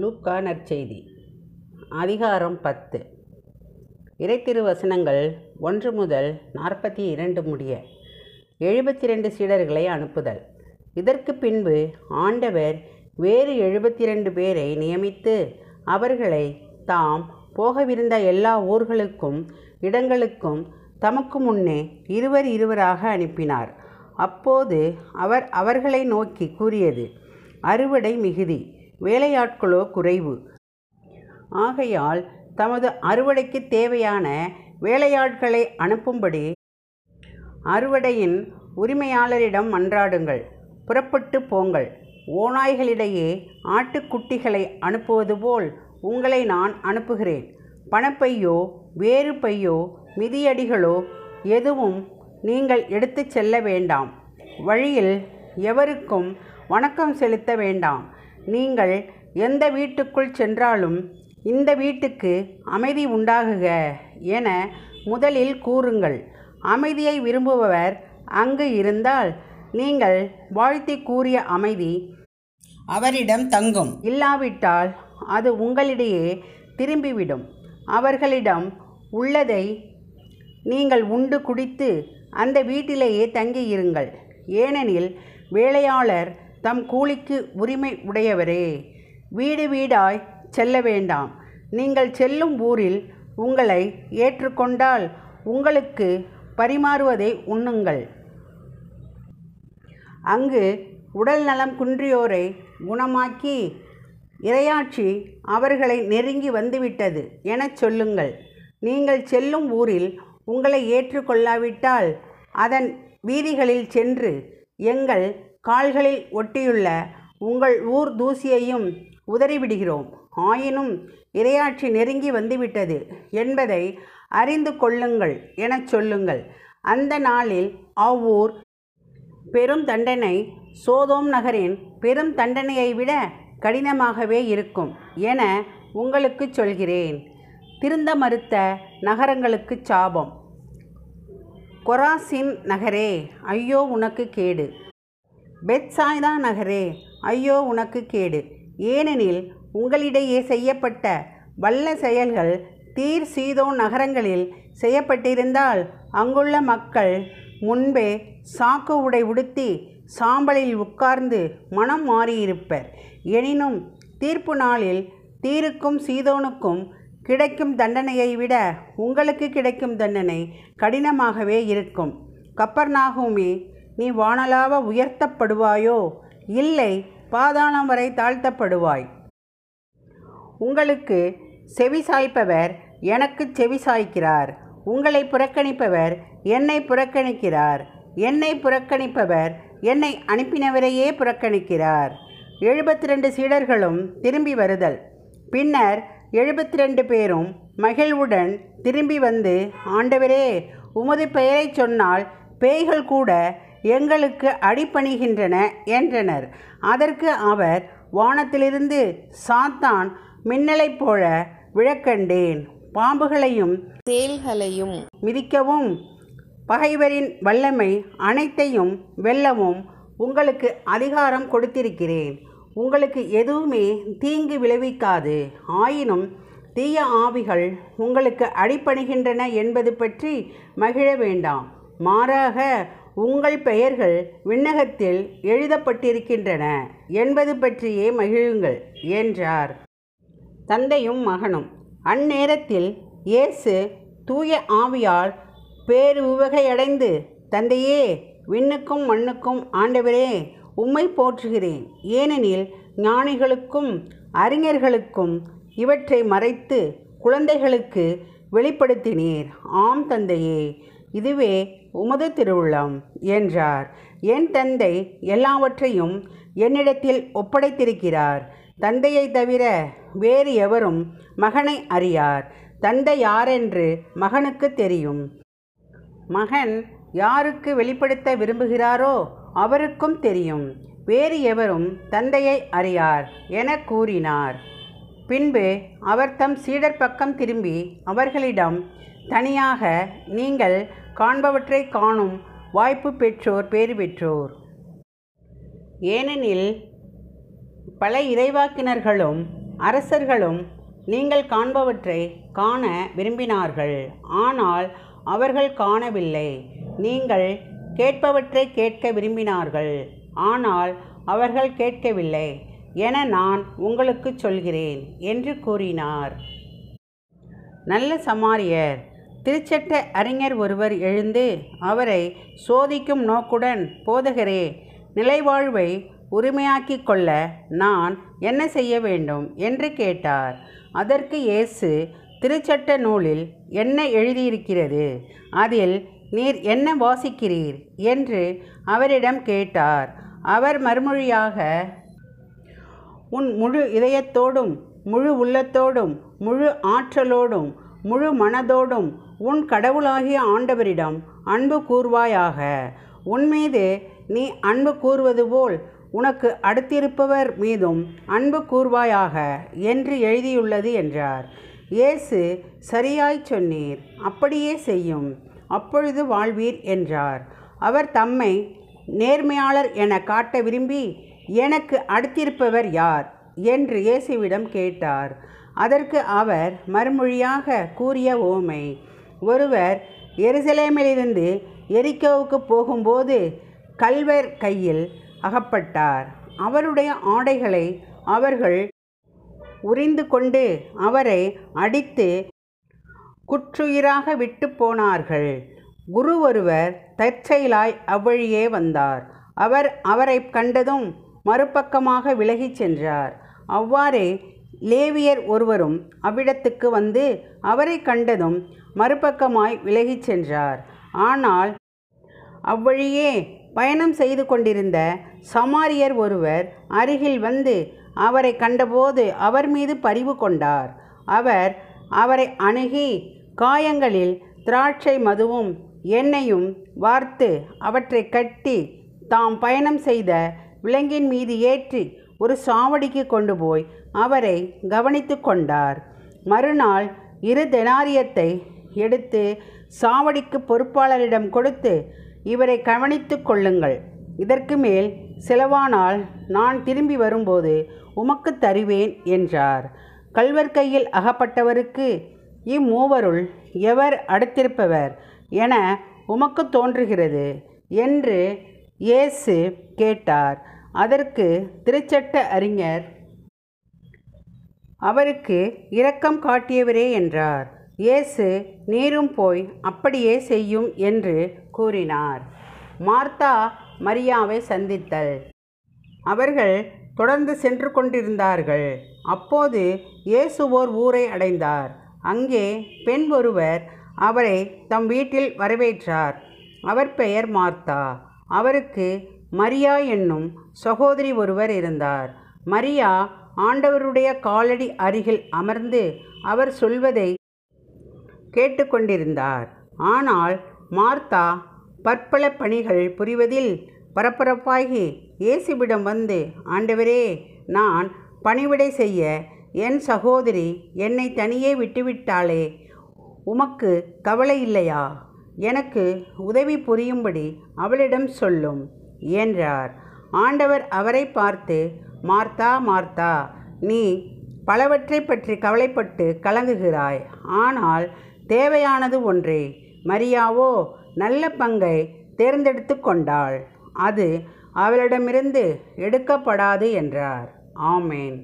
லூக்கா நற்செய்தி அதிகாரம் பத்து. இறைத்திருவசனங்கள் ஒன்று முதல் நாற்பத்தி இரண்டு முடிய எழுபத்தி ரெண்டு சீடர்களை அனுப்புதல். இதற்கு பின்பு ஆண்டவர் வேறு எழுபத்தி ரெண்டு பேரை நியமித்து அவர்களை தாம் போகவிருந்த எல்லா ஊர்களுக்கும் இடங்களுக்கும் தமக்கு முன்னே இருவர் இருவராக அனுப்பினார். அப்போது அவர் அவர்களை நோக்கி கூறியது அறுவடை மிகுதி. வேலையாட்களோ குறைவு. ஆகையால் தமது அறுவடைக்கு தேவையான வேலையாட்களை அனுப்பும்படி அறுவடையின் உரிமையாளரிடம் மன்றாடுங்கள். புறப்பட்டு போங்கள். ஓநாய்களிடையே ஆட்டுக்குட்டிகளை அனுப்புவது போல் உங்களை நான் அனுப்புகிறேன். பணப்பையோ வேறு பையோ மிதியடிகளோ எதுவும் நீங்கள் எடுத்துச் செல்ல வேண்டாம். வழியில் எவருக்கும் வணக்கம் செலுத்த வேண்டாம். நீங்கள் எந்த வீட்டுக்குள் சென்றாலும் இந்த வீட்டுக்கு அமைதி உண்டாகுக என முதலில் கூறுங்கள். அமைதியை விரும்புபவர் அங்கு இருந்தால் நீங்கள் வாழ்த்தி கூறிய அமைதி அவரிடம் தங்கும். இல்லாவிட்டால் அது உங்களிடையே திரும்பிவிடும். அவர்களிடம் உள்ளதை நீங்கள் உண்டு குடித்து அந்த வீட்டிலேயே தங்கியிருங்கள். ஏனெனில் வேலையாளர் தம் கூலிக்கு உரிமை உடையவரே. வீடு வீடாய் செல்ல வேண்டாம். நீங்கள் செல்லும் ஊரில் உங்களை ஏற்றுக்கொண்டால் உங்களுக்கு பரிமாறுவதை உண்ணுங்கள். அங்கு உடல் நலம் குன்றியோரை குணமாக்கி இரையாட்சி அவர்களை நெருங்கி வந்துவிட்டது எனச் சொல்லுங்கள். நீங்கள் செல்லும் ஊரில் உங்களை ஏற்றுக்கொள்ளாவிட்டால் அதன் வீதிகளில் சென்று எங்கள் கால்களில் ஒட்டியுள்ள உங்கள் ஊர் தூசியையும் உதறிவிடுகிறோம். ஆயினும் இரையாட்சி நெருங்கி வந்துவிட்டது என்பதை அறிந்து கொள்ளுங்கள் எனச் சொல்லுங்கள். அந்த நாளில் அவ்வூர் பெரும் தண்டனை சோதோம் நகரின் பெரும் தண்டனையை விட கடினமாகவே இருக்கும் என உங்களுக்கு சொல்கிறேன். திருந்த மறுத்த நகரங்களுக்கு சாபம். கொராசின் நகரே ஐயோ உனக்கு கேடு. பெத்சாய்தா நகரே ஐயோ உனக்கு கேடு. ஏனெனில் உங்களிடையே செய்யப்பட்ட வல்ல செயல்கள் தீர் சீதோன் நகரங்களில் செய்யப்பட்டிருந்தால் அங்குள்ள மக்கள் முன்பே சாக்கு உடை உடுத்தி சாம்பலில் உட்கார்ந்து மனம் மாறியிருப்பர். எனினும் தீர்ப்பு நாளில் தீருக்கும் சீதோனுக்கும் கிடைக்கும் தண்டனையை விட உங்களுக்கு கிடைக்கும் தண்டனை கடினமாகவே இருக்கும். கப்பர்நாகுமே நீ வானலாவ உயர்த்தப்படுவாயோ? இல்லை பாதாளம் வரை தாழ்த்தப்படுவாய். உங்களுக்கு செவி சாய்ப்பவர் எனக்கு செவி சாய்க்கிறார். உங்களை புறக்கணிப்பவர் என்னை புறக்கணிக்கிறார். என்னை புறக்கணிப்பவர் என்னை அனுப்பினவரையே புறக்கணிக்கிறார். எழுபத்தி ரெண்டு சீடர்களும் திரும்பி வருதல். பின்னர் எழுபத்தி ரெண்டு பேரும் மகிழ்வுடன் திரும்பி வந்து ஆண்டவரே உமது பெயரைச் சொன்னால் பேய்கள் கூட எங்களுக்கு அடிபணிகின்றன என்றனர். அதற்கு அவர் வானத்திலிருந்து சாத்தான் மின்னலைப் போல விழக்கண்டேன். பாம்புகளையும் தேள்களையும் மிதிக்கவும் பகைவரின் வல்லமை அனைத்தையும் வெல்லவும் உங்களுக்கு அதிகாரம் கொடுத்திருக்கிறேன். உங்களுக்கு எதுவுமே தீங்கு விளைவிக்காது. ஆயினும் தீய ஆவிகள் உங்களுக்கு அடிபணிகின்றன என்பது பற்றி மகிழ வேண்டாம். மாறாக உங்கள் பெயர்கள் விண்ணகத்தில் எழுதப்பட்டிருக்கின்றன என்பது பற்றியே மகிழுங்கள் என்றார். தந்தையும் மகனும். அந்நேரத்தில் இயேசு தூய ஆவியால் பேருவகையடைந்து தந்தையே விண்ணுக்கும் மண்ணுக்கும் ஆண்டவரே உம்மை போற்றுகிறேன். ஏனெனில் ஞானிகளுக்கும் அறிஞர்களுக்கும் இவற்றை மறைத்து குழந்தைகளுக்கு வெளிப்படுத்தினீர். ஆம் தந்தையே இதுவே உமது திருவுள்ளம் என்றார். என் தந்தை எல்லாவற்றையும் என்னிடத்தில் ஒப்படைத்திருக்கிறார். தந்தையை தவிர வேறு எவரும் மகனை அறியார். தந்தை யாரென்று மகனுக்கு தெரியும். மகன் யாருக்கு வெளிப்படுத்த விரும்புகிறாரோ அவருக்கும் தெரியும். வேறு எவரும் தந்தையை அறியார் என கூறினார். பின்பு அவர் தம் சீடர் பக்கம் திரும்பி அவர்களிடம் தனியாக நீங்கள் காண்பவற்றை காணும் வாய்ப்பு பெற்றோர் பேறு பெற்றோர் ஏனெனில் பல இறைவாக்கினர்களும் அரசர்களும் நீங்கள் காண்பவற்றை காண விரும்பினார்கள். ஆனால் அவர்கள் காணவில்லை. நீங்கள் கேட்பவற்றை கேட்க விரும்பினார்கள். ஆனால் அவர்கள் கேட்கவில்லை. என நான் உங்களுக்கு சொல்கிறேன் என்று கூறினார். நல்ல சமாரியர். திருச்சட்ட அறிஞர் ஒருவர் எழுந்து அவரை சோதிக்கும் நோக்குடன் போதகரே நிலைவாழ்வை உரிமையாக்கி கொள்ள நான் என்ன செய்ய வேண்டும்? என்று கேட்டார். அதற்கு இயேசு திருச்சட்ட நூலில் என்ன எழுதியிருக்கிறது? அதில் நீர் என்ன வாசிக்கிறீர்? என்று அவரிடம் கேட்டார். அவர் மறுமொழியாக உன் முழு இதயத்தோடும் முழு உள்ளத்தோடும் முழு ஆற்றலோடும் முழு மனதோடும் உன் கடவுளாகிய ஆண்டவரிடம் அன்பு கூர்வாயாக. உன்மீது நீ அன்பு கூறுவது போல் உனக்கு அடுத்திருப்பவர் மீதும் அன்பு கூர்வாயாக என்று எழுதியுள்ளது என்றார். இயேசு சரியாய் சொன்னீர் அப்படியே செய்யும் அப்பொழுது வாழ்வீர் என்றார். அவர் தம்மை நேர்மையாளர் என காட்ட விரும்பி எனக்கு அடுத்திருப்பவர் யார்? என்று இயேசுவிடம் கேட்டார். அதற்கு அவர் மறுமொழியாக கூறிய ஓமை ஒருவர் எருசலேமிலிருந்து எரிக்கோவுக்கு போகும்போது கல்வர் கையில் அகப்பட்டார். அவருடைய ஆடைகளை அவர்கள் உறிந்து கொண்டு அவரை அடித்து குற்றுயிராக விட்டு போனார்கள். குரு ஒருவர் தற்செயலாய் அவ்வழியே வந்தார். அவர் அவரை கண்டதும் மறுபக்கமாக விலகிச் சென்றார். அவ்வாறே லேவியர் ஒருவரும் அவ்விடத்துக்கு வந்து அவரை கண்டதும் மறுபக்கமாய் விலகிச் சென்றார். ஆனால் அவ்வழியே பயணம் செய்து கொண்டிருந்த சமாரியர் ஒருவர் அருகில் வந்து அவரை கண்டபோது அவர் மீது பரிவு கொண்டார். அவர் அவரை அணுகி காயங்களில் திராட்சை மதுவும் எண்ணெயும் வார்த்து அவற்றை கட்டி தாம் பயணம் செய்த விலங்கின் மீது ஏற்றி ஒரு சாவடிக்கு கொண்டு போய் அவரை கவனித்து கொண்டார். மறுநாள் இரு தெனாரியத்தை எடுத்து சாவடிக்கு பொறுப்பாளரிடம் கொடுத்து இவரை கவனித்து கொள்ளுங்கள். இதற்கு மேல் செலவானால் நான் திரும்பி வரும்போது உமக்கு தருவேன் என்றார். கல்வர் கையில் அகப்பட்டவருக்கு இம்மூவருள் எவர் அடுத்திருப்பவர் என உமக்கு தோன்றுகிறது என்று இயேசு கேட்டார். அதற்கு திருச்சட்ட அறிஞர் அவருக்கு இரக்கம் காட்டியவரே என்றார். இயேசு நீரும் போய் அப்படியே செய்யும் என்று கூறினார். மார்த்தா மரியாவை சந்தித்தல். அவர்கள் தொடர்ந்து சென்று கொண்டிருந்தார்கள். அப்போது இயேசு ஓர் ஊரை அடைந்தார். அங்கே பெண் ஒருவர் அவரை தம் வீட்டில் வரவேற்றார். அவர் பெயர் மார்த்தா. அவருக்கு மரியா என்னும் சகோதரி ஒருவர் இருந்தார். மரியா ஆண்டவருடைய காலடி அருகில் அமர்ந்து அவர் சொல்வதை கேட்டுக்கொண்டிருந்தார். ஆனால் மார்த்தா பற்பல பணிகள் புரிவதில் பரபரப்பாகி இயேசுவிடம் வந்து ஆண்டவரே நான் பணிவிடை செய்ய என் சகோதரி என்னை தனியே விட்டுவிட்டாளே உமக்கு கவலை இல்லையா? எனக்கு உதவி புரியும்படி அவளிடம் சொல்லும். என்றார். ஆண்டவர் அவரை பார்த்து மார்த்தா மார்த்தா நீ பலவற்றை பற்றி கவலைப்பட்டு கலங்குகிறாய். ஆனால் தேவையானது ஒன்றே. மரியாவோ நல்ல பங்கை தேர்ந்தெடுத்து கொண்டாள். அது அவளிடமிருந்து எடுக்கப்படாது என்றார். ஆமேன்.